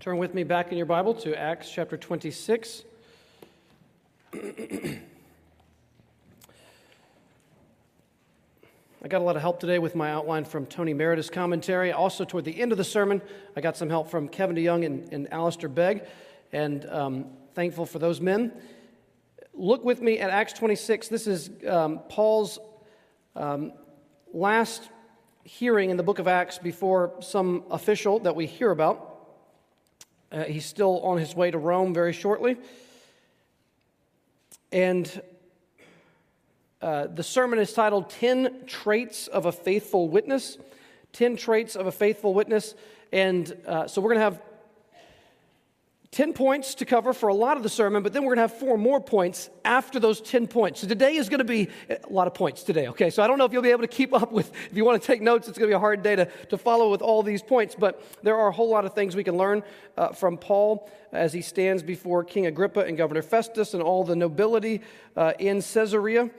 Turn with me back in your Bible to Acts chapter 26. I got a lot of help today with my outline from Tony Merida's commentary. Also, toward the end of the sermon, I got some help from Kevin DeYoung and, and Alistair Begg, and um, thankful for those men. Look with me at Acts 26. This is um, Paul's um, last hearing in the book of Acts before some official that we hear about. Uh, he's still on his way to Rome very shortly. And uh, the sermon is titled 10 Traits of a Faithful Witness. 10 Traits of a Faithful Witness. And uh, so we're going to have 10 points to cover for a lot of the sermon, but then we're going to have four more points after those 10 points. So today is going to be a lot of points today, okay? So I don't know if you'll be able to keep up with, if you want to take notes, it's going to be a hard day to, to follow with all these points, but there are a whole lot of things we can learn uh, from Paul as he stands before King Agrippa and Governor Festus and all the nobility uh, in Caesarea.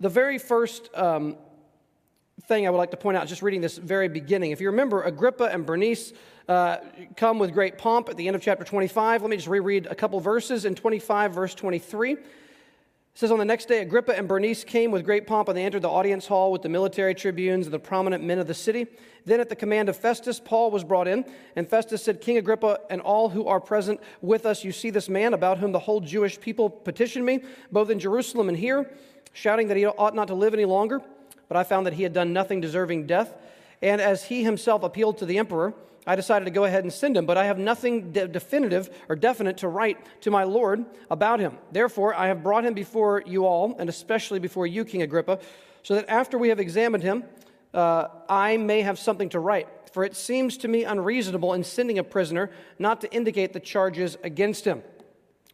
The very first um, thing I would like to point out, just reading this very beginning. If you remember, Agrippa and Bernice uh, come with great pomp at the end of chapter 25. Let me just reread a couple verses in 25, verse 23. It says, On the next day, Agrippa and Bernice came with great pomp, and they entered the audience hall with the military tribunes and the prominent men of the city. Then, at the command of Festus, Paul was brought in, and Festus said, King Agrippa and all who are present with us, you see this man about whom the whole Jewish people petitioned me, both in Jerusalem and here, shouting that he ought not to live any longer but I found that he had done nothing deserving death. And as he himself appealed to the emperor, I decided to go ahead and send him, but I have nothing de- definitive or definite to write to my Lord about him. Therefore, I have brought him before you all, and especially before you, King Agrippa, so that after we have examined him, uh, I may have something to write. For it seems to me unreasonable in sending a prisoner not to indicate the charges against him.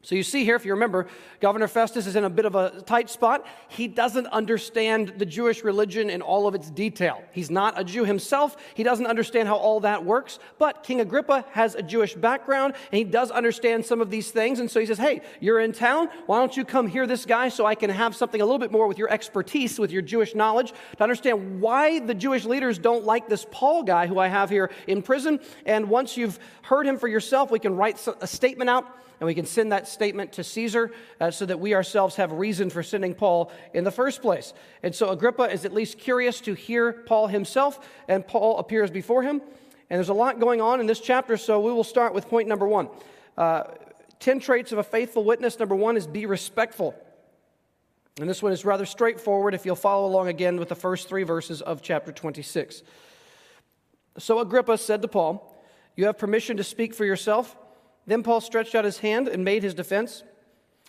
So you see here, if you remember, Governor Festus is in a bit of a tight spot. He doesn't understand the Jewish religion in all of its detail. He's not a Jew himself. He doesn't understand how all that works. But King Agrippa has a Jewish background, and he does understand some of these things. And so he says, Hey, you're in town. Why don't you come hear this guy so I can have something a little bit more with your expertise, with your Jewish knowledge, to understand why the Jewish leaders don't like this Paul guy who I have here in prison. And once you've heard him for yourself, we can write a statement out and we can send that statement to Caesar uh, so that we ourselves have reason for sending Paul in the first place. And so Agrippa is at least curious to hear Paul himself, and Paul appears before him. And there's a lot going on in this chapter, so we will start with point number one. Uh, 10 traits of a faithful witness. Number one is be respectful. And this one is rather straightforward if you'll follow along again with the first three verses of chapter 26. So Agrippa said to Paul, You have permission to speak for yourself. Then Paul stretched out his hand and made his defense.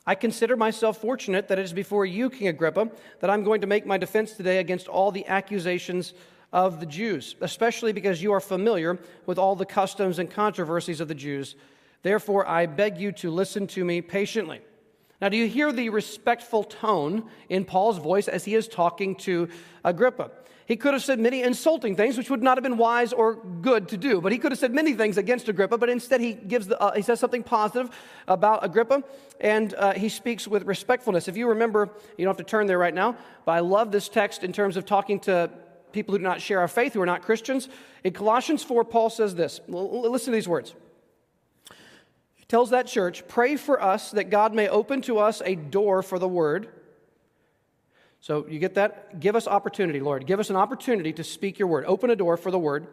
I consider myself fortunate that it is before you, King Agrippa, that I'm going to make my defense today against all the accusations of the Jews, especially because you are familiar with all the customs and controversies of the Jews. Therefore, I beg you to listen to me patiently. Now, do you hear the respectful tone in Paul's voice as he is talking to Agrippa? He could have said many insulting things, which would not have been wise or good to do. But he could have said many things against Agrippa, but instead he, gives the, uh, he says something positive about Agrippa, and uh, he speaks with respectfulness. If you remember, you don't have to turn there right now, but I love this text in terms of talking to people who do not share our faith, who are not Christians. In Colossians 4, Paul says this. Listen to these words. He tells that church, Pray for us that God may open to us a door for the word so you get that? Give us opportunity, Lord. Give us an opportunity to speak your word. Open a door for the word,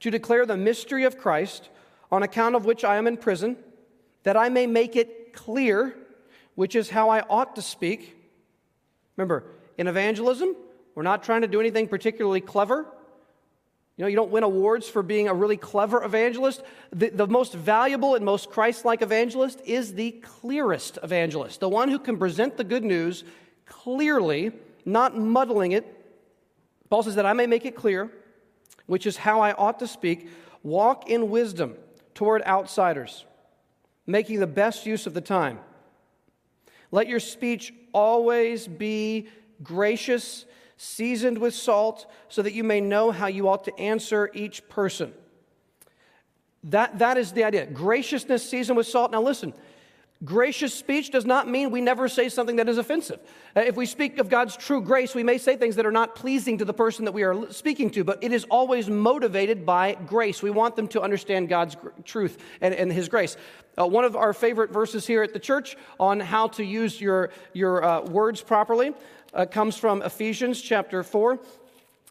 to declare the mystery of Christ, on account of which I am in prison, that I may make it clear, which is how I ought to speak. Remember, in evangelism, we're not trying to do anything particularly clever. You know, you don't win awards for being a really clever evangelist. The, the most valuable and most Christ like evangelist is the clearest evangelist, the one who can present the good news clearly, not muddling it. Paul says that I may make it clear, which is how I ought to speak, walk in wisdom toward outsiders, making the best use of the time. Let your speech always be gracious, seasoned with salt, so that you may know how you ought to answer each person. That, that is the idea. Graciousness seasoned with salt. Now, listen, Gracious speech does not mean we never say something that is offensive. Uh, if we speak of God's true grace, we may say things that are not pleasing to the person that we are speaking to, but it is always motivated by grace. We want them to understand God's truth and, and, His grace. Uh, one of our favorite verses here at the church on how to use your, your uh, words properly uh, comes from Ephesians chapter 4. Let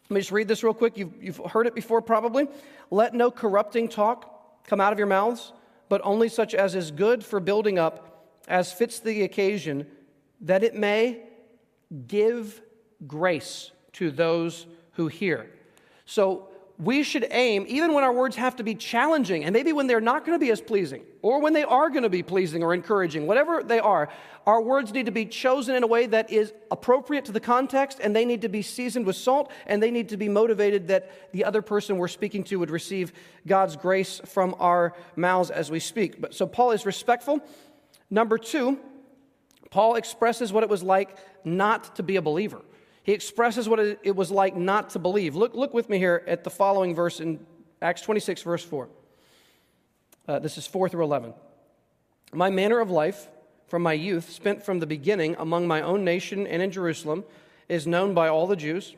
me just read this real quick. You've, you've heard it before, probably. Let no corrupting talk come out of your mouths but only such as is good for building up, as fits the occasion, that it may give grace to those who hear. So we should aim, even when our words have to be challenging, and maybe when they're not going to be as pleasing, or when they are going to be pleasing or encouraging, whatever they are, our words need to be chosen in a way that is appropriate to the context, and they need to be seasoned with salt, and they need to be motivated that the other person we're speaking to would receive God's grace from our mouths as we speak. But, so Paul is respectful. Number two, Paul expresses what it was like not to be a believer. He expresses what it was like not to believe. Look, look with me here at the following verse in Acts 26, verse 4. Uh, this is 4 through 11. My manner of life from my youth, spent from the beginning among my own nation and in Jerusalem, is known by all the Jews.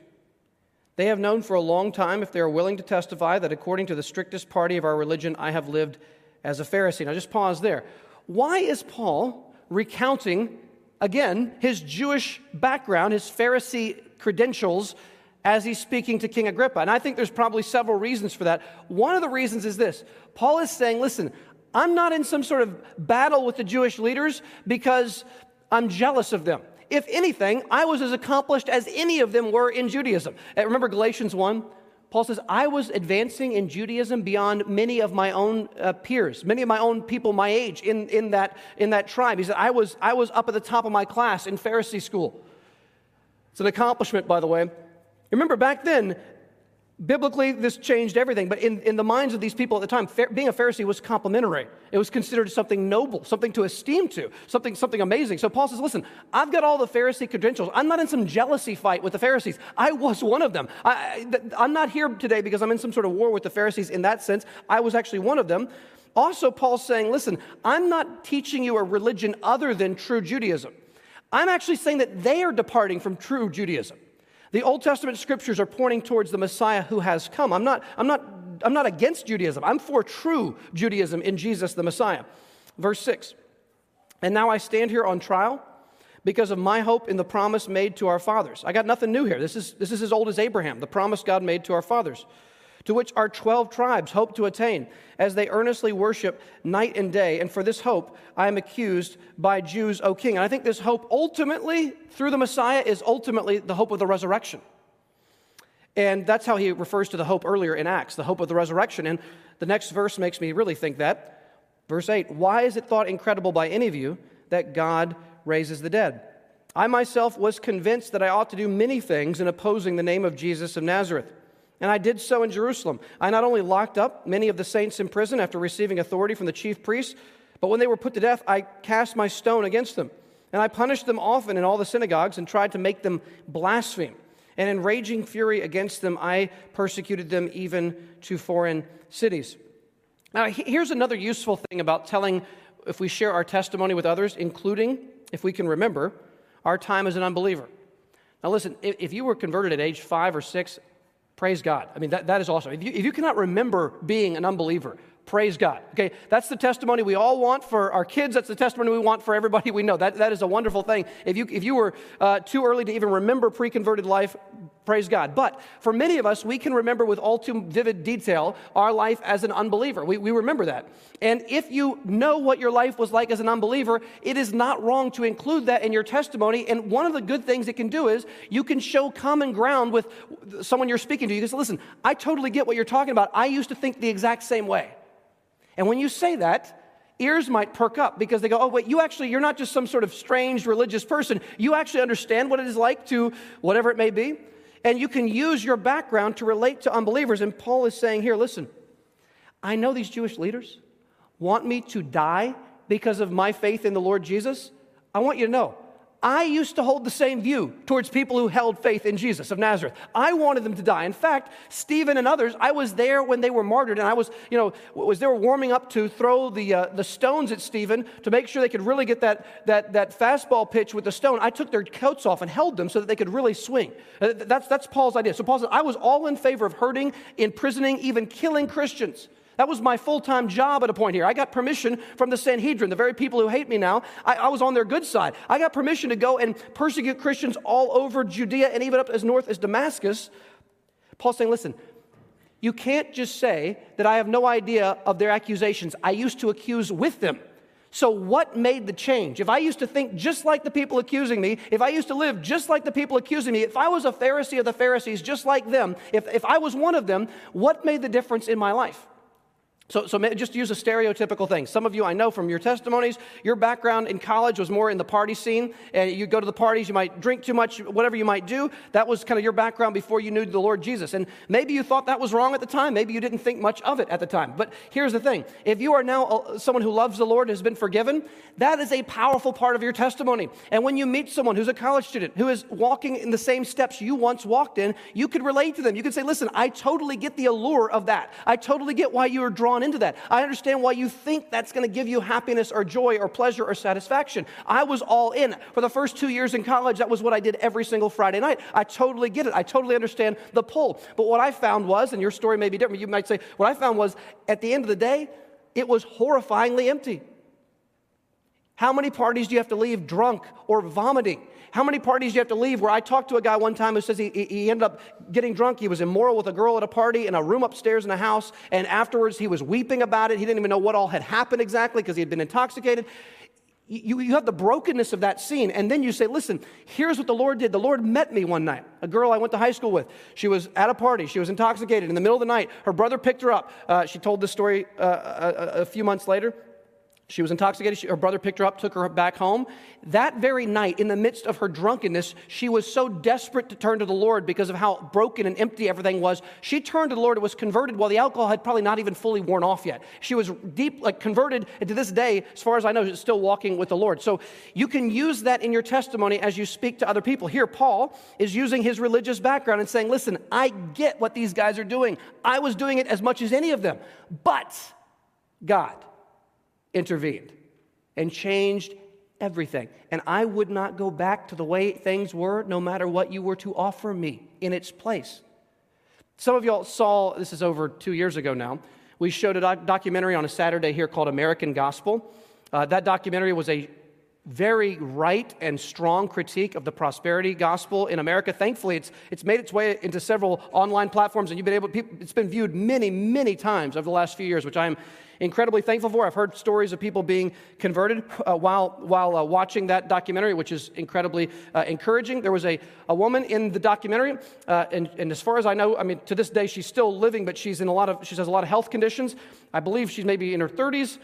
They have known for a long time, if they are willing to testify, that according to the strictest party of our religion, I have lived as a Pharisee. Now, just pause there. Why is Paul recounting again, his Jewish background, his Pharisee credentials, as he's speaking to King Agrippa. And I think there's probably several reasons for that. One of the reasons is this Paul is saying, listen, I'm not in some sort of battle with the Jewish leaders because I'm jealous of them. If anything, I was as accomplished as any of them were in Judaism. Eh, remember Galatians 1? Paul says, I was advancing in Judaism beyond many of my own uh, peers, many of my own people my age in, in, that, in that tribe. He said, I was, I was up at the top of my class in Pharisee school. It's an accomplishment, by the way. Remember, back then, Biblically, this changed everything, but in, in the minds of these people at the time, being a Pharisee was complimentary. It was considered something noble, something to esteem to, something, something amazing. So Paul says, listen, I've got all the Pharisee credentials. I'm not in some jealousy fight with the Pharisees. I was one of them. I, I'm not here today because I'm in some sort of war with the Pharisees in that sense. I was actually one of them. Also, Paul's saying, listen, I'm not teaching you a religion other than true Judaism. I'm actually saying that they are departing from true Judaism. The Old Testament scriptures are pointing towards the Messiah who has come. I'm not, I'm not, I'm not against Judaism. I'm for true Judaism in Jesus the Messiah. Verse 6 And now I stand here on trial because of my hope in the promise made to our fathers. I got nothing new here. This is, this is as old as Abraham, the promise God made to our fathers to which our 12 tribes hope to attain as they earnestly worship night and day. And for this hope, I am accused by Jews, O king. And I think this hope ultimately, through the Messiah, is ultimately the hope of the resurrection. And that's how he refers to the hope earlier in Acts, the hope of the resurrection. And the next verse makes me really think that. Verse 8 Why is it thought incredible by any of you that God raises the dead? I myself was convinced that I ought to do many things in opposing the name of Jesus of Nazareth. And I did so in Jerusalem. I not only locked up many of the saints in prison after receiving authority from the chief priests, but when they were put to death, I cast my stone against them. And I punished them often in all the synagogues and tried to make them blaspheme. And in raging fury against them, I persecuted them even to foreign cities. Now, here's another useful thing about telling if we share our testimony with others, including, if we can remember, our time as an unbeliever. Now, listen, if you were converted at age five or six, Praise God. I mean, that, that is awesome. If you, if you cannot remember being an unbeliever, Praise God. Okay, that's the testimony we all want for our kids. That's the testimony we want for everybody we know. That, that is a wonderful thing. If you, if you were uh, too early to even remember pre converted life, praise God. But for many of us, we can remember with all too vivid detail our life as an unbeliever. We, we remember that. And if you know what your life was like as an unbeliever, it is not wrong to include that in your testimony. And one of the good things it can do is you can show common ground with someone you're speaking to. You can say, listen, I totally get what you're talking about. I used to think the exact same way. And when you say that, ears might perk up because they go, oh, wait, you actually, you're not just some sort of strange religious person. You actually understand what it is like to whatever it may be. And you can use your background to relate to unbelievers. And Paul is saying here, listen, I know these Jewish leaders want me to die because of my faith in the Lord Jesus. I want you to know, I used to hold the same view towards people who held faith in Jesus of Nazareth. I wanted them to die. In fact, Stephen and others, I was there when they were martyred, and I was, you know, was there warming up to throw the, uh, the stones at Stephen to make sure they could really get that, that, that fastball pitch with the stone. I took their coats off and held them so that they could really swing. Uh, that's, that's Paul's idea. So Paul said, I was all in favor of hurting, imprisoning, even killing Christians. That was my full time job at a point here. I got permission from the Sanhedrin, the very people who hate me now. I, I, was on their good side. I got permission to go and persecute Christians all over Judea and even up as north as Damascus. Paul's saying, listen, you can't just say that I have no idea of their accusations. I used to accuse with them. So, what made the change? If I used to think just like the people accusing me, if I used to live just like the people accusing me, if I was a Pharisee of the Pharisees just like them, if, if I was one of them, what made the difference in my life? So, so just use a stereotypical thing. Some of you I know from your testimonies, your background in college was more in the party scene, and you go to the parties, you might drink too much, whatever you might do. That was kind of your background before you knew the Lord Jesus. And maybe you thought that was wrong at the time. Maybe you didn't think much of it at the time. But here's the thing if you are now uh, someone who loves the Lord, and has been forgiven, that is a powerful part of your testimony. And when you meet someone who's a college student who is walking in the same steps you once walked in, you could relate to them. You could say, listen, I totally get the allure of that. I totally get why you were drawn into that. I understand why you think that's going to give you happiness or joy or pleasure or satisfaction. I was all in. For the first two years in college, that was what I did every single Friday night. I totally get it. I totally understand the pull. But what I found was, and your story may be different, you might say, what I found was at the end of the day, it was horrifyingly empty. How many parties do you have to leave drunk or vomiting? How many parties do you have to leave? Where I talked to a guy one time who says he, he ended up getting drunk. He was immoral with a girl at a party in a room upstairs in a house. And afterwards, he was weeping about it. He didn't even know what all had happened exactly because he had been intoxicated. You, you have the brokenness of that scene. And then you say, listen, here's what the Lord did. The Lord met me one night. A girl I went to high school with. She was at a party. She was intoxicated in the middle of the night. Her brother picked her up. Uh, she told this story uh, a, a few months later. She was intoxicated. She, her brother picked her up, took her back home. That very night, in the midst of her drunkenness, she was so desperate to turn to the Lord because of how broken and empty everything was. She turned to the Lord and was converted while the alcohol had probably not even fully worn off yet. She was deep, like converted, and to this day, as far as I know, she's still walking with the Lord. So you can use that in your testimony as you speak to other people. Here, Paul is using his religious background and saying, Listen, I get what these guys are doing. I was doing it as much as any of them, but God intervened and changed everything. And I would not go back to the way things were, no matter what you were to offer me in its place. Some of y'all saw, this is over two years ago now, we showed a doc- documentary on a Saturday here called American Gospel. Uh, that documentary was a very right and strong critique of the prosperity gospel in America. Thankfully, it's, it's made its way into several online platforms, and you've been able, it's been viewed many, many times over the last few years, which I am incredibly thankful for. I've heard stories of people being converted uh, while, while uh, watching that documentary, which is incredibly uh, encouraging. There was a, a woman in the documentary, uh, and, and as far as I know, I mean, to this day, she's still living, but she's in a lot of, she has a lot of health conditions. I believe she's maybe in her 30s.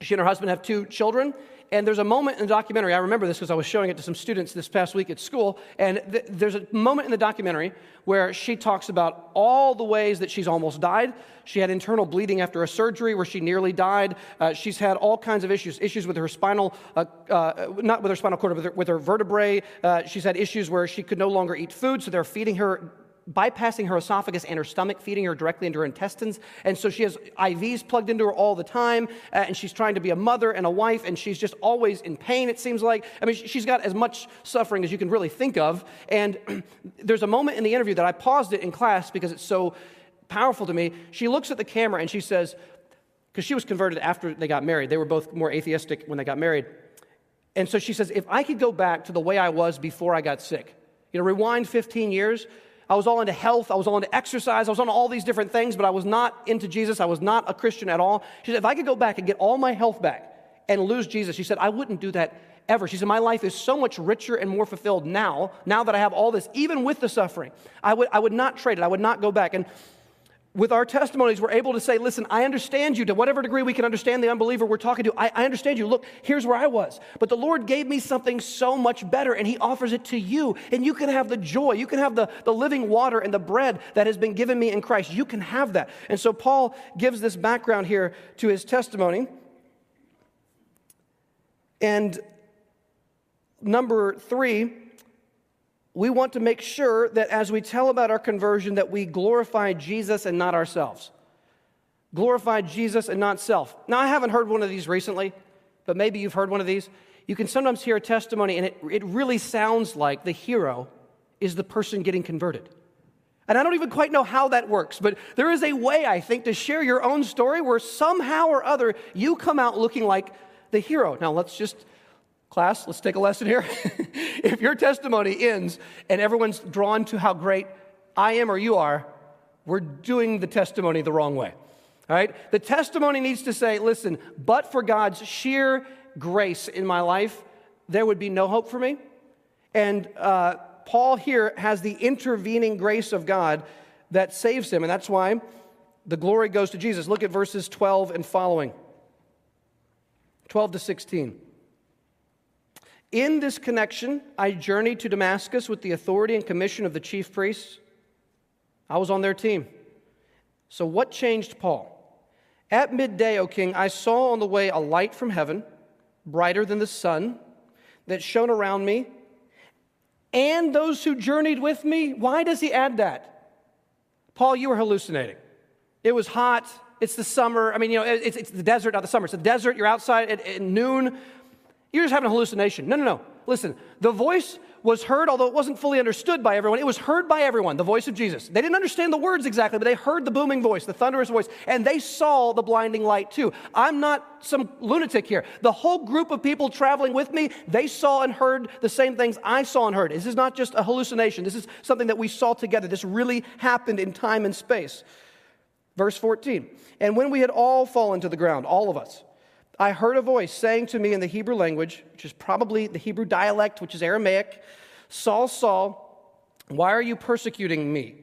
She and her husband have two children. And there's a moment in the documentary, I remember this because I was showing it to some students this past week at school. And th- there's a moment in the documentary where she talks about all the ways that she's almost died. She had internal bleeding after a surgery where she nearly died. Uh, she's had all kinds of issues issues with her spinal, uh, uh, not with her spinal cord, with her, with her vertebrae. Uh, she's had issues where she could no longer eat food, so they're feeding her bypassing her esophagus and her stomach, feeding her directly into her intestines. And so she has IVs plugged into her all the time, uh, and she's trying to be a mother and a wife, and she's just always in pain, it seems like. I mean, she's got as much suffering as you can really think of. And there's a moment in the interview that I paused it in class because it's so powerful to me. She looks at the camera and she says, because she was converted after they got married, they were both more atheistic when they got married. And so she says, if I could go back to the way I was before I got sick, you know, rewind 15 years, I was all into health. I was all into exercise. I was on all these different things, but I was not into Jesus. I was not a Christian at all. She said, if I could go back and get all my health back and lose Jesus, she said, I wouldn't do that ever. She said, My life is so much richer and more fulfilled now, now that I have all this, even with the suffering. I would, I would not trade it. I would not go back. And with our testimonies, we're able to say, listen, I understand you to whatever degree we can understand the unbeliever we're talking to. I, I, understand you. Look, here's where I was. But the Lord gave me something so much better, and He offers it to you. And you can have the joy. You can have the, the living water and the bread that has been given me in Christ. You can have that. And so Paul gives this background here to his testimony. And number three, we want to make sure that as we tell about our conversion that we glorify Jesus and not ourselves. Glorify Jesus and not self. Now, I haven't heard one of these recently, but maybe you've heard one of these. You can sometimes hear a testimony, and it, it really sounds like the hero is the person getting converted. And I don't even quite know how that works, but there is a way, I think, to share your own story where somehow or other you come out looking like the hero. Now, let's just, class, let's take a lesson here. if your testimony ends and everyone's drawn to how great I am or you are, we're doing the testimony the wrong way. All right? The testimony needs to say, listen, but for God's sheer grace in my life, there would be no hope for me. And uh, Paul here has the intervening grace of God that saves him. And that's why the glory goes to Jesus. Look at verses 12 and following 12 to 16. In this connection, I journeyed to Damascus with the authority and commission of the chief priests. I was on their team. So, what changed Paul? At midday, O king, I saw on the way a light from heaven, brighter than the sun, that shone around me and those who journeyed with me. Why does he add that? Paul, you were hallucinating. It was hot. It's the summer. I mean, you know, it's, it's the desert, not the summer. It's the desert. You're outside at, at noon. You're just having a hallucination. No, no, no. Listen, the voice was heard, although it wasn't fully understood by everyone. It was heard by everyone, the voice of Jesus. They didn't understand the words exactly, but they heard the booming voice, the thunderous voice, and they saw the blinding light too. I'm not some lunatic here. The whole group of people traveling with me, they saw and heard the same things I saw and heard. This is not just a hallucination, this is something that we saw together. This really happened in time and space. Verse 14. And when we had all fallen to the ground, all of us, I heard a voice saying to me in the Hebrew language, which is probably the Hebrew dialect, which is Aramaic Saul, Saul, why are you persecuting me?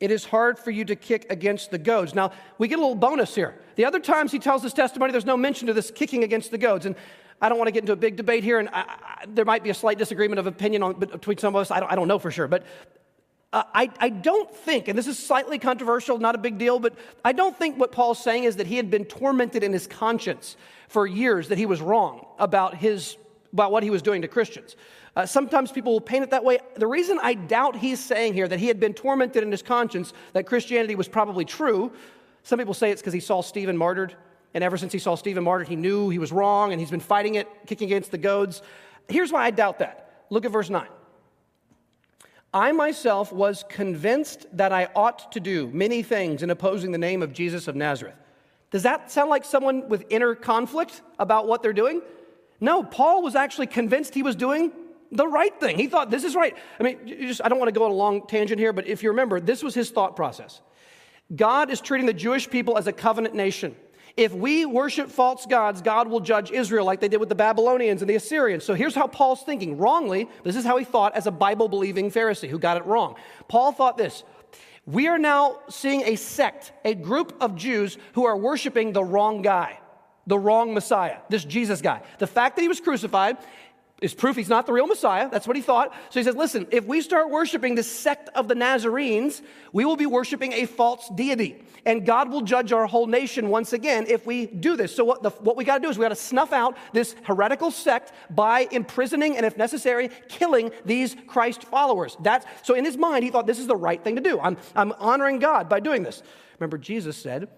It is hard for you to kick against the goads. Now, we get a little bonus here. The other times he tells his testimony, there's no mention of this kicking against the goads. And I don't want to get into a big debate here, and I, I, there might be a slight disagreement of opinion on, between some of us. I don't, I don't know for sure. But uh, I, I don't think, and this is slightly controversial, not a big deal, but I don't think what Paul's saying is that he had been tormented in his conscience for years, that he was wrong about, his, about what he was doing to Christians. Uh, sometimes people will paint it that way. The reason I doubt he's saying here that he had been tormented in his conscience, that Christianity was probably true, some people say it's because he saw Stephen martyred, and ever since he saw Stephen martyred, he knew he was wrong, and he's been fighting it, kicking against the goads. Here's why I doubt that. Look at verse 9. I myself was convinced that I ought to do many things in opposing the name of Jesus of Nazareth. Does that sound like someone with inner conflict about what they're doing? No, Paul was actually convinced he was doing the right thing. He thought this is right. I mean, just, I don't want to go on a long tangent here, but if you remember, this was his thought process. God is treating the Jewish people as a covenant nation. If we worship false gods, God will judge Israel like they did with the Babylonians and the Assyrians. So here's how Paul's thinking wrongly. This is how he thought as a Bible believing Pharisee who got it wrong. Paul thought this We are now seeing a sect, a group of Jews who are worshiping the wrong guy, the wrong Messiah, this Jesus guy. The fact that he was crucified is proof he's not the real Messiah. That's what he thought. So he says, listen, if we start worshiping the sect of the Nazarenes, we will be worshiping a false deity. And God will judge our whole nation once again if we do this. So what, the, what we got to do is we got to snuff out this heretical sect by imprisoning and, if necessary, killing these Christ followers. That's, so in his mind, he thought this is the right thing to do. I'm, I'm honoring God by doing this. Remember, Jesus said,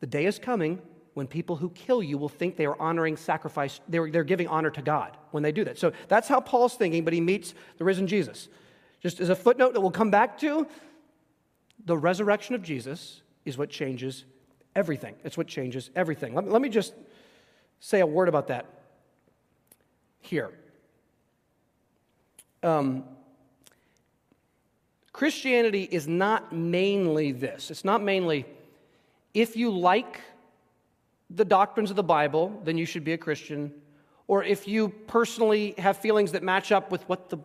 the day is coming when people who kill you will think they are honoring sacrifice, they're, they're giving honor to God when they do that. So that's how Paul's thinking, but he meets the risen Jesus. Just as a footnote that we'll come back to, the resurrection of Jesus is what changes everything. It's what changes everything. Let me, let me just say a word about that here. Um, Christianity is not mainly this. It's not mainly if you like the doctrines of the Bible, then you should be a Christian. Or if you personally have feelings that match up with what the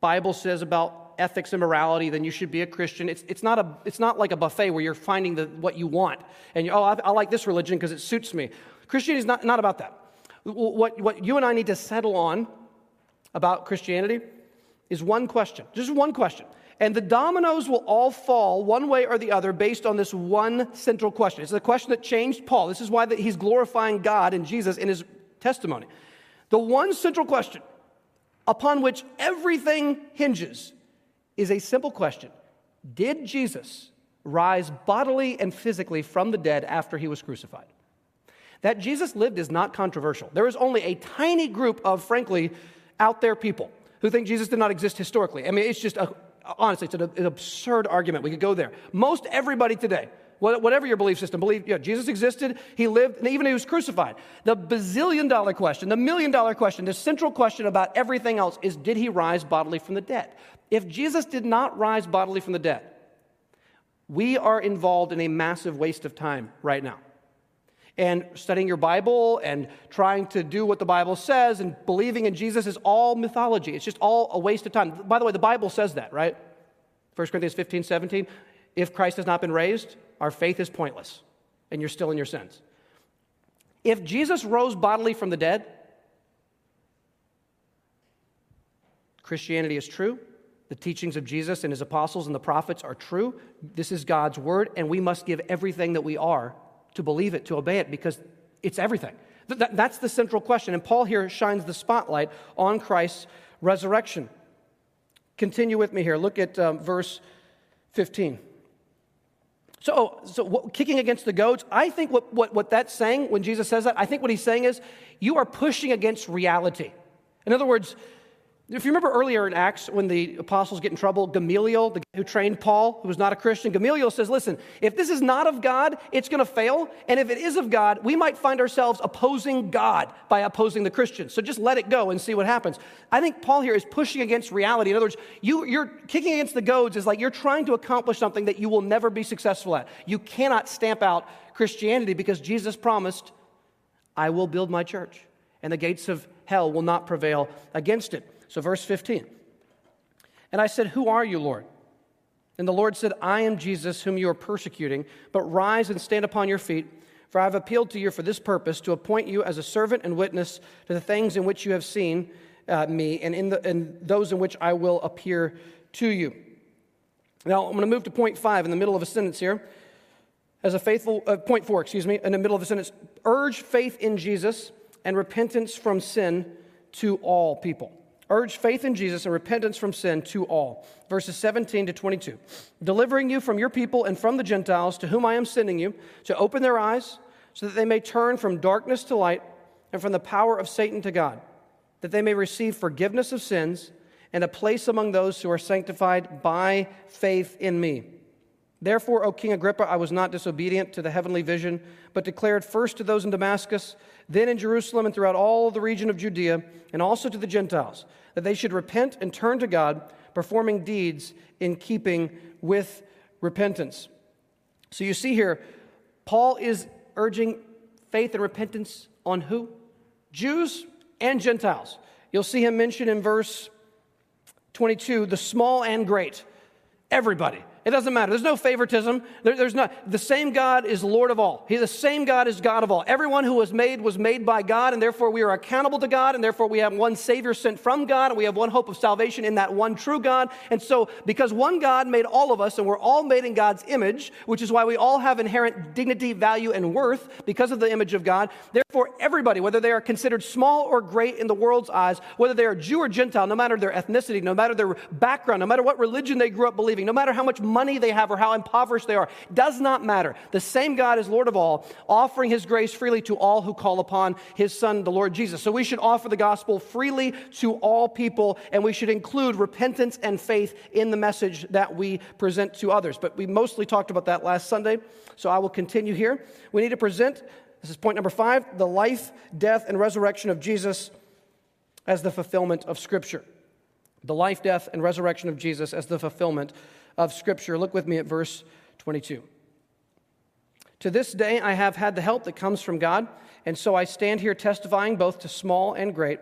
Bible says about ethics and morality, then you should be a Christian. It's, it's, not, a, it's not like a buffet where you're finding the, what you want. And you, oh, I, I like this religion because it suits me. Christianity is not, not about that. What, what you and I need to settle on about Christianity is one question, just one question. And the dominoes will all fall one way or the other based on this one central question. It's the question that changed Paul. This is why he's glorifying God and Jesus in his testimony. The one central question upon which everything hinges, is a simple question Did Jesus rise bodily and physically from the dead after he was crucified? That Jesus lived is not controversial. There is only a tiny group of, frankly, out there people who think Jesus did not exist historically. I mean, it's just, a, honestly, it's an, an absurd argument. We could go there. Most everybody today, whatever your belief system, believe Jesus existed, he lived, and even he was crucified. The bazillion dollar question, the million dollar question, the central question about everything else is did he rise bodily from the dead? If Jesus did not rise bodily from the dead, we are involved in a massive waste of time right now. And studying your Bible and trying to do what the Bible says and believing in Jesus is all mythology. It's just all a waste of time. By the way, the Bible says that, right? 1 Corinthians 15, 17. If Christ has not been raised, our faith is pointless and you're still in your sins. If Jesus rose bodily from the dead, Christianity is true, the teachings of Jesus and his apostles and the prophets are true. This is God's word, and we must give everything that we are to believe it, to obey it, because it's everything. that's the central question. And Paul here shines the spotlight on Christ's resurrection. Continue with me here. Look at um, verse 15. So, so what, kicking against the goads, I think what, what, what that's saying when Jesus says that, I think what he's saying is you are pushing against reality. In other words, if you remember earlier in Acts when the apostles get in trouble, Gamaliel, the guy who trained Paul, who was not a Christian, Gamaliel says, Listen, if this is not of God, it's going to fail. And if it is of God, we might find ourselves opposing God by opposing the Christians. So just let it go and see what happens. I think Paul here is pushing against reality. In other words, you, you're kicking against the goads is like you're trying to accomplish something that you will never be successful at. You cannot stamp out Christianity because Jesus promised, I will build my church, and the gates of hell will not prevail against it. So, verse 15. And I said, Who are you, Lord? And the Lord said, I am Jesus, whom you are persecuting, but rise and stand upon your feet, for I have appealed to you for this purpose, to appoint you as a servant and witness to the things in which you have seen uh, me, and in, the, in those in which I will appear to you. Now, I'm going to move to point five in the middle of a sentence here. As a faithful, uh, point four, excuse me, in the middle of a sentence, urge faith in Jesus and repentance from sin to all people urge faith in Jesus and repentance from sin to all. Verses 17 to 22. Delivering you from your people and from the Gentiles to whom I am sending you, to open their eyes so that they may turn from darkness to light and from the power of Satan to God, that they may receive forgiveness of sins and a place among those who are sanctified by faith in me. Therefore, O King Agrippa, I was not disobedient to the heavenly vision, but declared first to those in Damascus, then in Jerusalem and throughout all the region of Judea, and also to the Gentiles, that they should repent and turn to God, performing deeds in keeping with repentance. So you see here, Paul is urging faith and repentance on who? Jews and Gentiles. You'll see him mention in verse 22 the small and great, everybody. It doesn't matter. There's no favoritism. There, there's not. The same God is Lord of all. He, the same God is God of all. Everyone who was made was made by God, and therefore we are accountable to God, and therefore we have one Savior sent from God, and we have one hope of salvation in that one true God. And so, because one God made all of us, and we're all made in God's image, which is why we all have inherent dignity, value, and worth because of the image of God, therefore everybody, whether they are considered small or great in the world's eyes, whether they are Jew or Gentile, no matter their ethnicity, no matter their background, no matter what religion they grew up believing, no matter how much money they have or how impoverished they are. Does not matter. The same God is Lord of all, offering his grace freely to all who call upon his Son, the Lord Jesus. So we should offer the gospel freely to all people, and we should include repentance and faith in the message that we present to others. But we mostly talked about that last Sunday, so I will continue here. We need to present, this is point number five, the life, death, and resurrection of Jesus as the fulfillment of Scripture. The life, death, and resurrection of Jesus as the fulfillment of Scripture. Look with me at verse 22. To this day, I have had the help that comes from God, and so I stand here testifying both to small and great,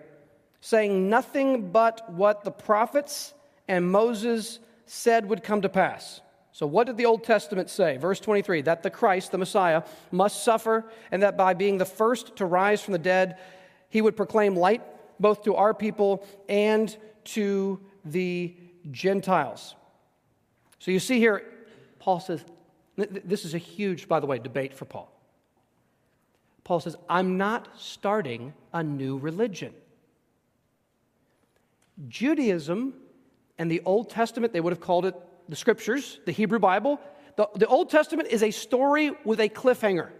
saying nothing but what the prophets and Moses said would come to pass. So, what did the Old Testament say? Verse 23 that the Christ, the Messiah, must suffer, and that by being the first to rise from the dead, he would proclaim light both to our people and to the Gentiles. So you see here, Paul says, this is a huge, by the way, debate for Paul. Paul says, I'm not starting a new religion. Judaism and the Old Testament, they would have called it the scriptures, the Hebrew Bible. The, the Old Testament is a story with a cliffhanger.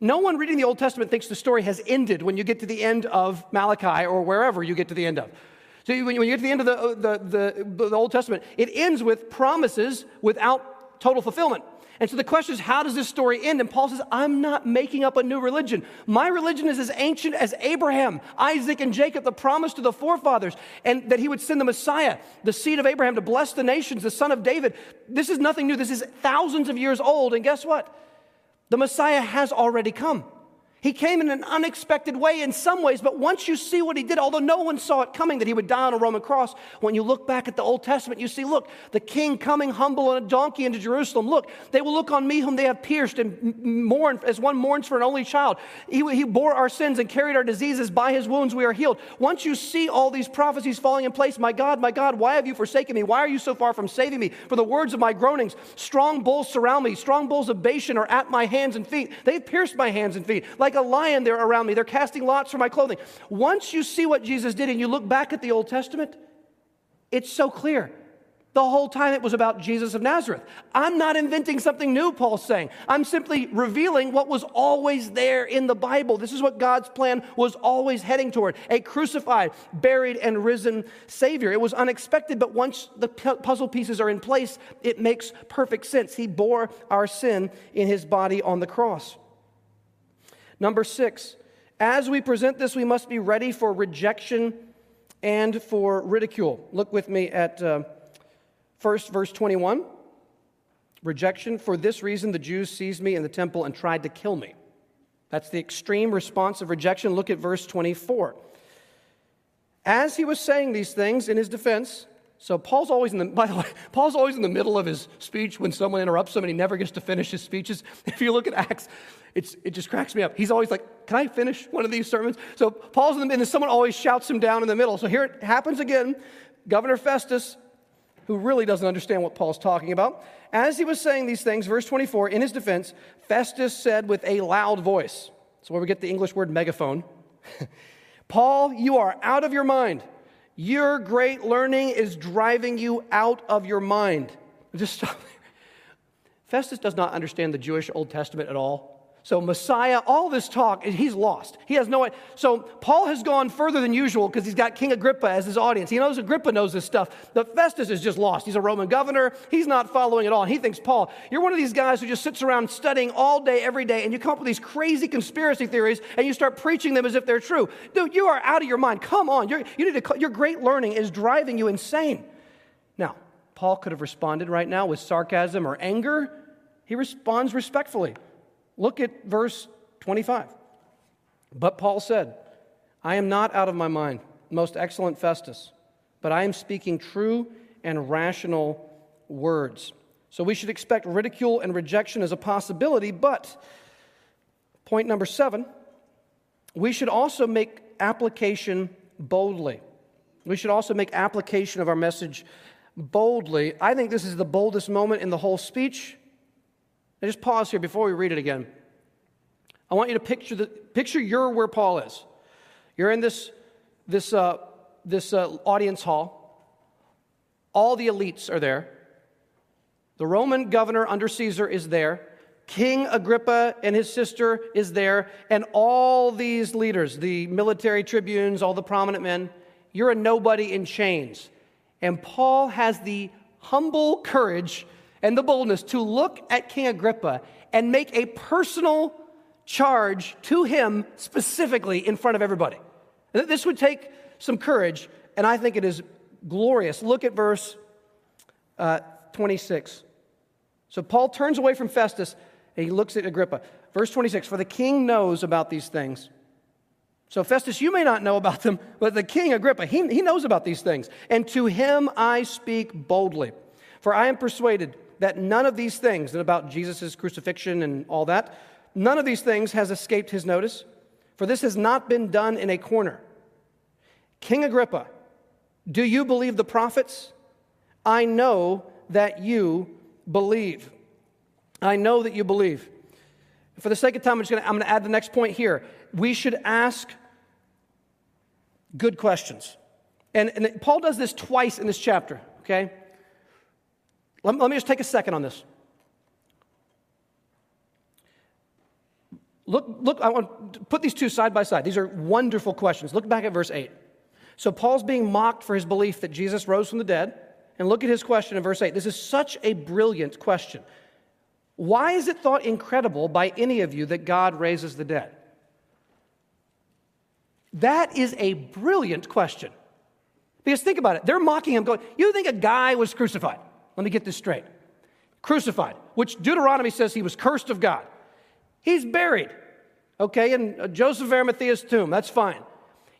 No one reading the Old Testament thinks the story has ended when you get to the end of Malachi or wherever you get to the end of. When you get to the end of uh, the, the, the, the Old Testament, it ends with promises without total fulfillment. And so the question is, how does this story end? And Paul says, I'm not making up a new religion. My religion is as ancient as Abraham, Isaac, and Jacob, the promise to the forefathers, and that he would send the Messiah, the seed of Abraham, to bless the nations, the son of David. This is nothing new. This is thousands of years old. And guess what? The Messiah has already come. He came in an unexpected way in some ways, but once you see what he did, although no one saw it coming that he would die on a Roman cross, when you look back at the Old Testament, you see, look, the king coming humble on a donkey into Jerusalem. Look, they will look on me whom they have pierced and mourn as one mourns for an only child. He, he bore our sins and carried our diseases. By his wounds we are healed. Once you see all these prophecies falling in place, my God, my God, why have you forsaken me? Why are you so far from saving me? For the words of my groanings, strong bulls surround me. Strong bulls of Bashan are at my hands and feet. They've pierced my hands and feet. Like a lion, they're around me. They're casting lots for my clothing. Once you see what Jesus did and you look back at the Old Testament, it's so clear. The whole time it was about Jesus of Nazareth. I'm not inventing something new, Paul's saying. I'm simply revealing what was always there in the Bible. This is what God's plan was always heading toward a crucified, buried, and risen Savior. It was unexpected, but once the puzzle pieces are in place, it makes perfect sense. He bore our sin in his body on the cross. Number six, as we present this, we must be ready for rejection and for ridicule. Look with me at uh, first verse 21. Rejection. For this reason, the Jews seized me in the temple and tried to kill me. That's the extreme response of rejection. Look at verse 24. As he was saying these things in his defense, so Paul's always in the, by the way, Paul's always in the middle of his speech when someone interrupts him and he never gets to finish his speeches. If you look at Acts it's, it just cracks me up. He's always like, Can I finish one of these sermons? So Paul's in the middle, and someone always shouts him down in the middle. So here it happens again. Governor Festus, who really doesn't understand what Paul's talking about, as he was saying these things, verse 24, in his defense, Festus said with a loud voice, so where we get the English word megaphone, Paul, you are out of your mind. Your great learning is driving you out of your mind. Just stop there. Festus does not understand the Jewish Old Testament at all. So, Messiah, all this talk, he's lost. He has no. So, Paul has gone further than usual because he's got King Agrippa as his audience. He knows Agrippa knows this stuff. But Festus is just lost. He's a Roman governor. He's not following at all. And he thinks, Paul, you're one of these guys who just sits around studying all day, every day, and you come up with these crazy conspiracy theories and you start preaching them as if they're true. Dude, you are out of your mind. Come on. You're, you need to, your great learning is driving you insane. Now, Paul could have responded right now with sarcasm or anger. He responds respectfully. Look at verse 25. But Paul said, I am not out of my mind, most excellent Festus, but I am speaking true and rational words. So we should expect ridicule and rejection as a possibility, but point number seven, we should also make application boldly. We should also make application of our message boldly. I think this is the boldest moment in the whole speech. Now just pause here before we read it again. I want you to picture, the, picture you're where Paul is. You're in this, this, uh, this uh, audience hall. All the elites are there. The Roman governor under Caesar is there. King Agrippa and his sister is there. And all these leaders, the military tribunes, all the prominent men, you're a nobody in chains. And Paul has the humble courage and the boldness to look at King Agrippa and make a personal charge to him specifically in front of everybody. This would take some courage, and I think it is glorious. Look at verse uh, 26. So Paul turns away from Festus and he looks at Agrippa. Verse 26 For the king knows about these things. So, Festus, you may not know about them, but the king Agrippa, he, he knows about these things. And to him I speak boldly. For I am persuaded that none of these things, and about Jesus' crucifixion and all that, none of these things has escaped his notice, for this has not been done in a corner. King Agrippa, do you believe the prophets? I know that you believe. I know that you believe. For the sake of time, I'm going to add the next point here. We should ask good questions. And, and Paul does this twice in this chapter, okay? Let, let me just take a second on this. Look, look, I want to put these two side by side. These are wonderful questions. Look back at verse 8. So Paul's being mocked for his belief that Jesus rose from the dead. And look at his question in verse 8. This is such a brilliant question. Why is it thought incredible by any of you that God raises the dead? That is a brilliant question. Because think about it. They're mocking him, going, You think a guy was crucified? Let me get this straight. Crucified, which Deuteronomy says he was cursed of God. He's buried, okay, in uh, Joseph of Arimathea's tomb. That's fine.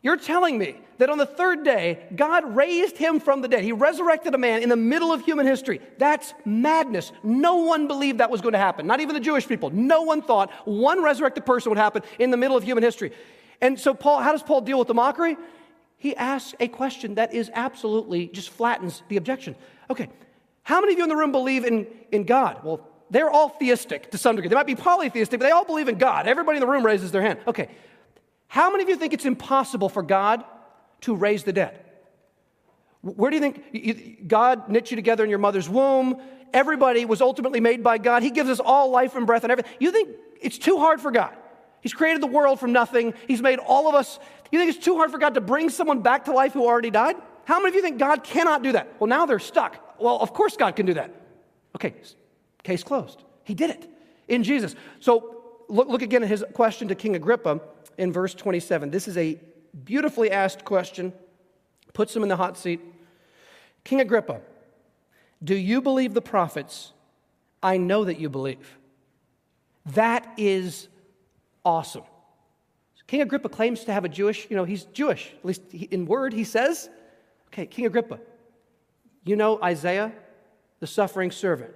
You're telling me that on the third day, God raised him from the dead. He resurrected a man in the middle of human history. That's madness. No one believed that was going to happen, not even the Jewish people. No one thought one resurrected person would happen in the middle of human history. And so, Paul, how does Paul deal with the mockery? He asks a question that is absolutely just flattens the objection. Okay, how many of you in the room believe in, in God? Well, they're all theistic to some degree. They might be polytheistic, but they all believe in God. Everybody in the room raises their hand. Okay, how many of you think it's impossible for God to raise the dead? Where do you think God knit you together in your mother's womb? Everybody was ultimately made by God. He gives us all life and breath and everything. You think it's too hard for God? He's created the world from nothing. He's made all of us. You think it's too hard for God to bring someone back to life who already died? How many of you think God cannot do that? Well, now they're stuck. Well, of course God can do that. Okay, case closed. He did it in Jesus. So look, look again at his question to King Agrippa in verse 27. This is a beautifully asked question, puts him in the hot seat. King Agrippa, do you believe the prophets? I know that you believe. That is awesome. King Agrippa claims to have a Jewish, you know, he's Jewish, at least in word he says. Okay, King Agrippa, you know Isaiah, the suffering servant.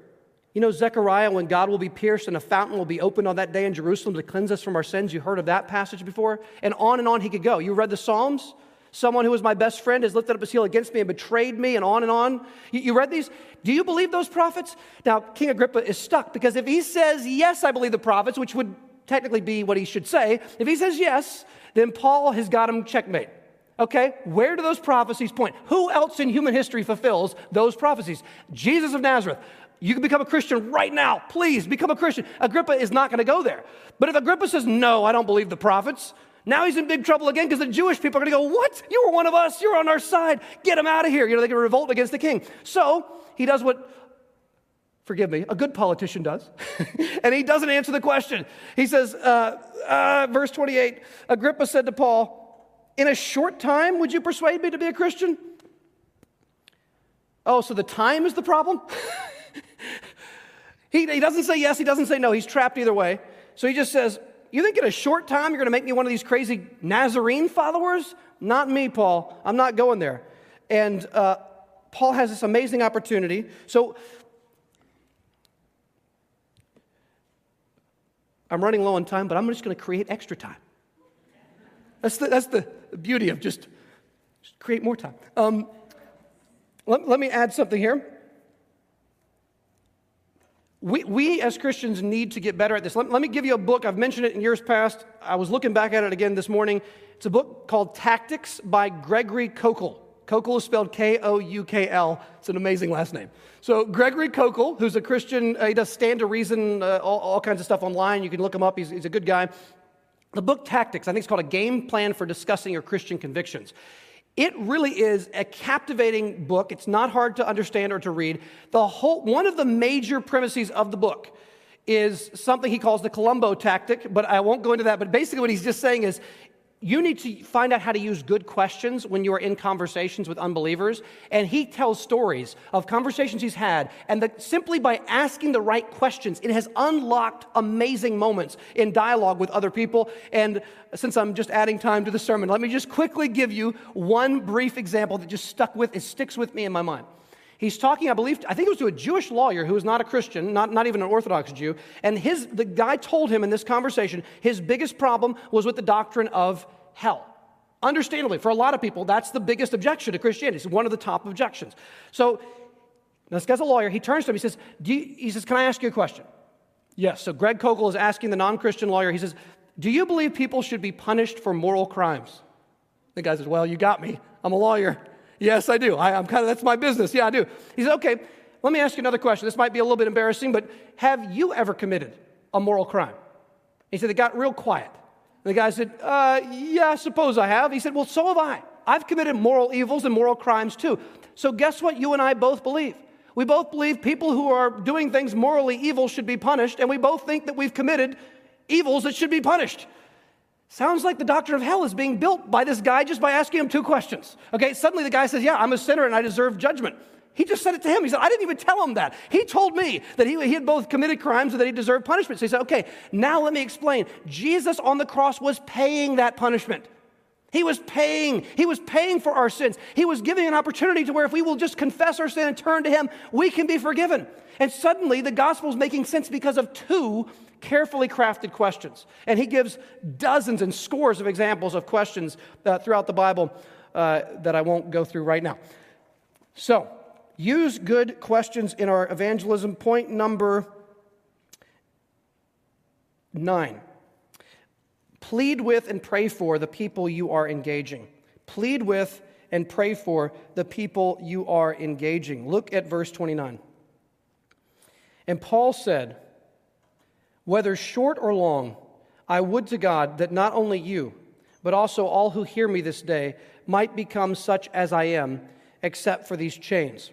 You know, Zechariah, when God will be pierced and a fountain will be opened on that day in Jerusalem to cleanse us from our sins. You heard of that passage before? And on and on he could go. You read the Psalms? Someone who was my best friend has lifted up his heel against me and betrayed me, and on and on. You, you read these? Do you believe those prophets? Now, King Agrippa is stuck because if he says, Yes, I believe the prophets, which would technically be what he should say, if he says yes, then Paul has got him checkmate. Okay, where do those prophecies point? Who else in human history fulfills those prophecies? Jesus of Nazareth. You can become a Christian right now. Please become a Christian. Agrippa is not going to go there. But if Agrippa says, No, I don't believe the prophets, now he's in big trouble again because the Jewish people are going to go, What? You were one of us. You're on our side. Get him out of here. You know, they can revolt against the king. So he does what, forgive me, a good politician does. and he doesn't answer the question. He says, uh, uh, verse 28 Agrippa said to Paul, In a short time, would you persuade me to be a Christian? Oh, so the time is the problem? he, he doesn't say yes, he doesn't say no. He's trapped either way. So he just says, You think in a short time you're going to make me one of these crazy Nazarene followers? Not me, Paul. I'm not going there. And uh, Paul has this amazing opportunity. So I'm running low on time, but I'm just going to create extra time. That's the, that's the beauty of just, just create more time. Um, let, let me add something here. We, we as Christians need to get better at this. Let, let me give you a book. I've mentioned it in years past. I was looking back at it again this morning. It's a book called Tactics by Gregory Koukl. Koukl is spelled K O U K L. It's an amazing last name. So, Gregory Koukl, who's a Christian, uh, he does stand to reason, uh, all, all, kinds of stuff online. You can look him up, he's, he's a good guy. The book Tactics, I think it's called A Game Plan for Discussing Your Christian Convictions. It really is a captivating book. It's not hard to understand or to read. The whole, one of the major premises of the book is something he calls the Columbo tactic, but I won't go into that. But basically, what he's just saying is you need to find out how to use good questions when you are in conversations with unbelievers. And he tells stories of conversations he's had, and that simply by asking the right questions, it has unlocked amazing moments in dialogue with other people. And since I'm just adding time to the sermon, let me just quickly give you one brief example that just stuck with, it sticks with me in my mind. He's talking, I believe, I think it was to a Jewish lawyer who was not a Christian, not, not even an Orthodox Jew. And his, the guy told him in this conversation his biggest problem was with the doctrine of hell. Understandably, for a lot of people, that's the biggest objection to Christianity. It's one of the top objections. So, this guy's a lawyer. He turns to him. He says, you, he says, Can I ask you a question? Yes. So, Greg Koukl is asking the non Christian lawyer, he says, Do you believe people should be punished for moral crimes? The guy says, Well, you got me. I'm a lawyer. Yes, I do. I, am kind of, that's my business. Yeah, I do. He said, Okay, let me ask you another question. This might be a little bit embarrassing, but have you ever committed a moral crime? He said, It got real quiet. And the guy said, uh, Yeah, I suppose I have. He said, Well, so have I. I've committed moral evils and moral crimes too. So, guess what you and I both believe? We both believe people who are doing things morally evil should be punished, and we both think that we've committed evils that should be punished. Sounds like the doctrine of hell is being built by this guy just by asking him two questions. Okay, suddenly the guy says, Yeah, I'm a sinner and I deserve judgment. He just said it to him. He said, I didn't even tell him that. He told me that he, he had both committed crimes and that he deserved punishment. So he said, Okay, now let me explain. Jesus on the cross was paying that punishment. He was paying. He was paying for our sins. He was giving an opportunity to where if we will just confess our sin and turn to Him, we can be forgiven. And suddenly the gospel is making sense because of two carefully crafted questions. And he gives dozens and scores of examples of questions uh, throughout the Bible uh, that I won't go through right now. So, use good questions in our evangelism. Point number nine. Plead with and pray for the people you are engaging. Plead with and pray for the people you are engaging. Look at verse 29. And Paul said, Whether short or long, I would to God that not only you, but also all who hear me this day might become such as I am, except for these chains.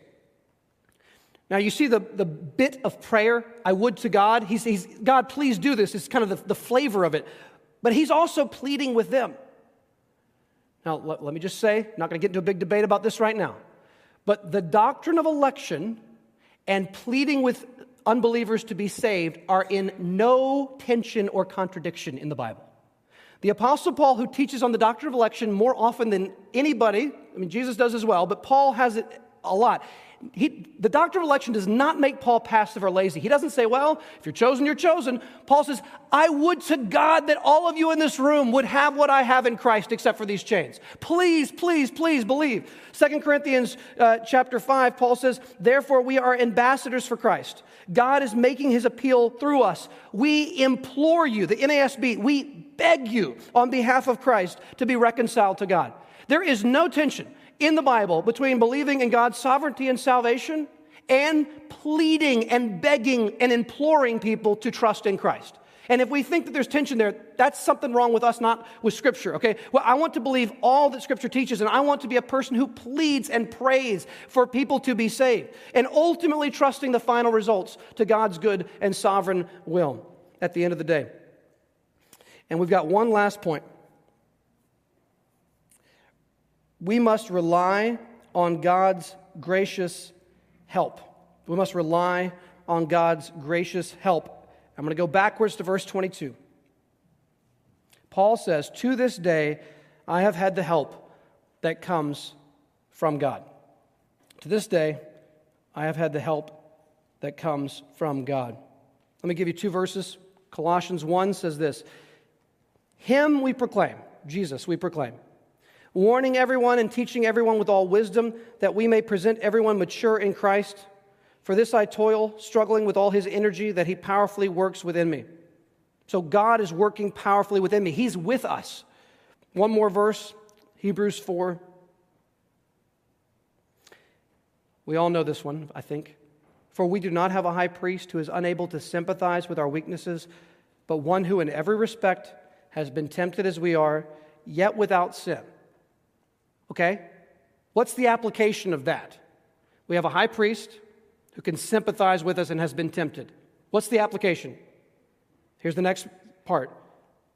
Now, you see the, the bit of prayer, I would to God. He's, he's God, please do this. It's kind of the, the flavor of it but he's also pleading with them. Now, let, let me just say, not going to get into a big debate about this right now, but the doctrine of election and pleading with unbelievers to be saved are in no tension or contradiction in the Bible. The Apostle Paul, who teaches on the doctrine of election more often than anybody, I mean, Jesus does as well, but Paul has it a lot he, the doctrine of election does not make Paul passive or lazy. He doesn't say, well, if you're chosen, you're chosen. Paul says, I would to God that all of you in this room would have what I have in Christ except for these chains. Please, please, please believe. Second Corinthians uh, chapter 5, Paul says, therefore we are ambassadors for Christ. God is making his appeal through us. We implore you, the NASB, we beg you on behalf of Christ to be reconciled to God. There is no tension in the Bible between believing in God's sovereignty and salvation and pleading and begging and imploring people to trust in Christ. And if we think that there's tension there, that's something wrong with us, not with Scripture, okay? Well, I want to believe all that Scripture teaches, and I want to be a person who pleads and prays for people to be saved, and ultimately trusting the final results to God's good and sovereign will at the end of the day. And we've got one last point we must rely on God's gracious help. We must rely on God's gracious help. I'm going to go backwards to verse 22. Paul says, To this day, I have had the help that comes from God. To this day, I have had the help that comes from God. Let me give you two verses. Colossians 1 says this Him we proclaim, Jesus we proclaim warning everyone and teaching everyone with all wisdom, that we may present everyone mature in Christ. For this I toil, struggling with all his energy that he powerfully works within me. So God is working powerfully within me. He's with us. One more verse, Hebrews 4. We all know this one, I think. For we do not have a high priest who is unable to sympathize with our weaknesses, but one who in every respect has been tempted as we are, yet without sin. Okay? What's the application of that? We have a high priest who can sympathize with us and has been tempted. What's the application? Here's the next part.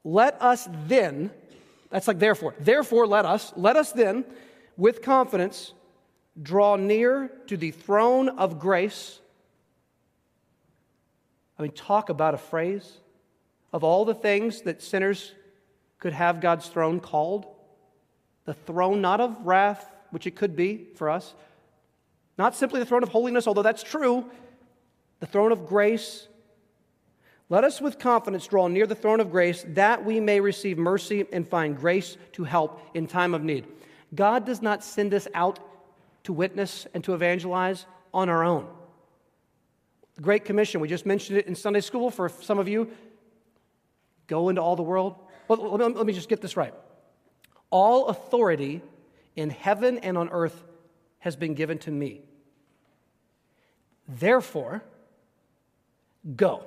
Let us then, that's like therefore, therefore let us, let us then, with confidence, draw near to the throne of grace. I mean, talk about a phrase of all the things that sinners could have God's throne called the throne not of wrath, which it could be for us, not simply the throne of holiness, although that's true, the throne of grace. Let us with confidence draw near the throne of grace that we may receive mercy and find grace to help in time of need. God does not send us out to witness and to evangelize on our own. The Great Commission, we just mentioned it in Sunday school for some of you. Go into all the world. Well, let me just get this right. All authority in heaven and on earth has been given to me. Therefore, go.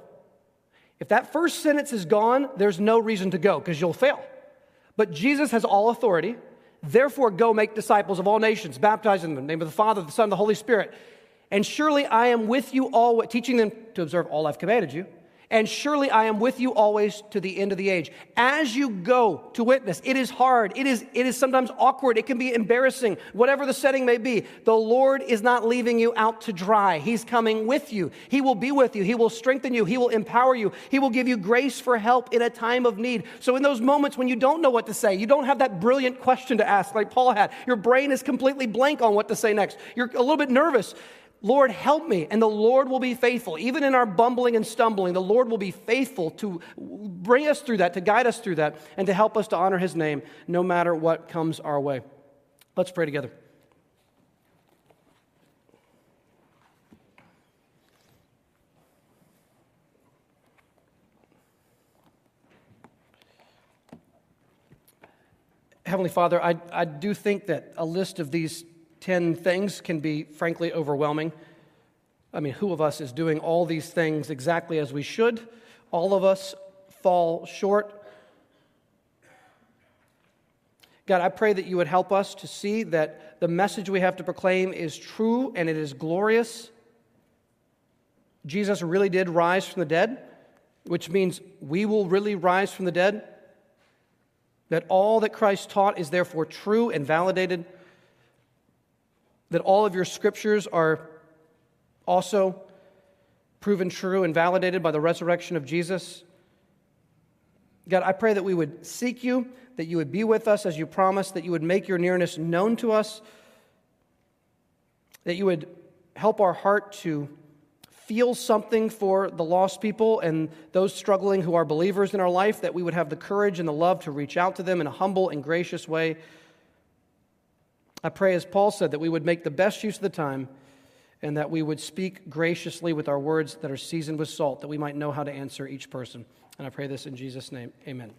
If that first sentence is gone, there's no reason to go because you'll fail. But Jesus has all authority. Therefore, go make disciples of all nations, baptizing them in the name of the Father, the Son, and the Holy Spirit. And surely I am with you all, teaching them to observe all I've commanded you and surely I am with you always to the end of the age. As you go to witness, it is hard, it is, it is sometimes awkward, it can be embarrassing, whatever the setting may be. The Lord is not leaving you out to dry. He's coming with you. He will be with you, He will strengthen you, He will empower you, He will give you grace for help in a time of need. So, in those moments when you don't know what to say, you don't have that brilliant question to ask like Paul had, your brain is completely blank on what to say next, you're a little bit nervous. Lord, help me. And the Lord will be faithful. Even in our bumbling and stumbling, the Lord will be faithful to bring us through that, to guide us through that, and to help us to honor His name no matter what comes our way. Let's pray together. Heavenly Father, I, I do think that a list of these 10 things can be frankly overwhelming. I mean, who of us is doing all these things exactly as we should? All of us fall short. God, I pray that you would help us to see that the message we have to proclaim is true and it is glorious. Jesus really did rise from the dead, which means we will really rise from the dead. That all that Christ taught is therefore true and validated that all of your scriptures are also proven true and validated by the resurrection of Jesus. God, I pray that we would seek you, that you would be with us as you promised, that you would make your nearness known to us, that you would help our heart to feel something for the lost people and those struggling who are believers in our life, that we would have the courage and the love to reach out to them in a humble and gracious way. I pray, as Paul said, that we would make the best use of the time and that we would speak graciously with our words that are seasoned with salt, that we might know how to answer each person. And I pray this in Jesus' name. Amen.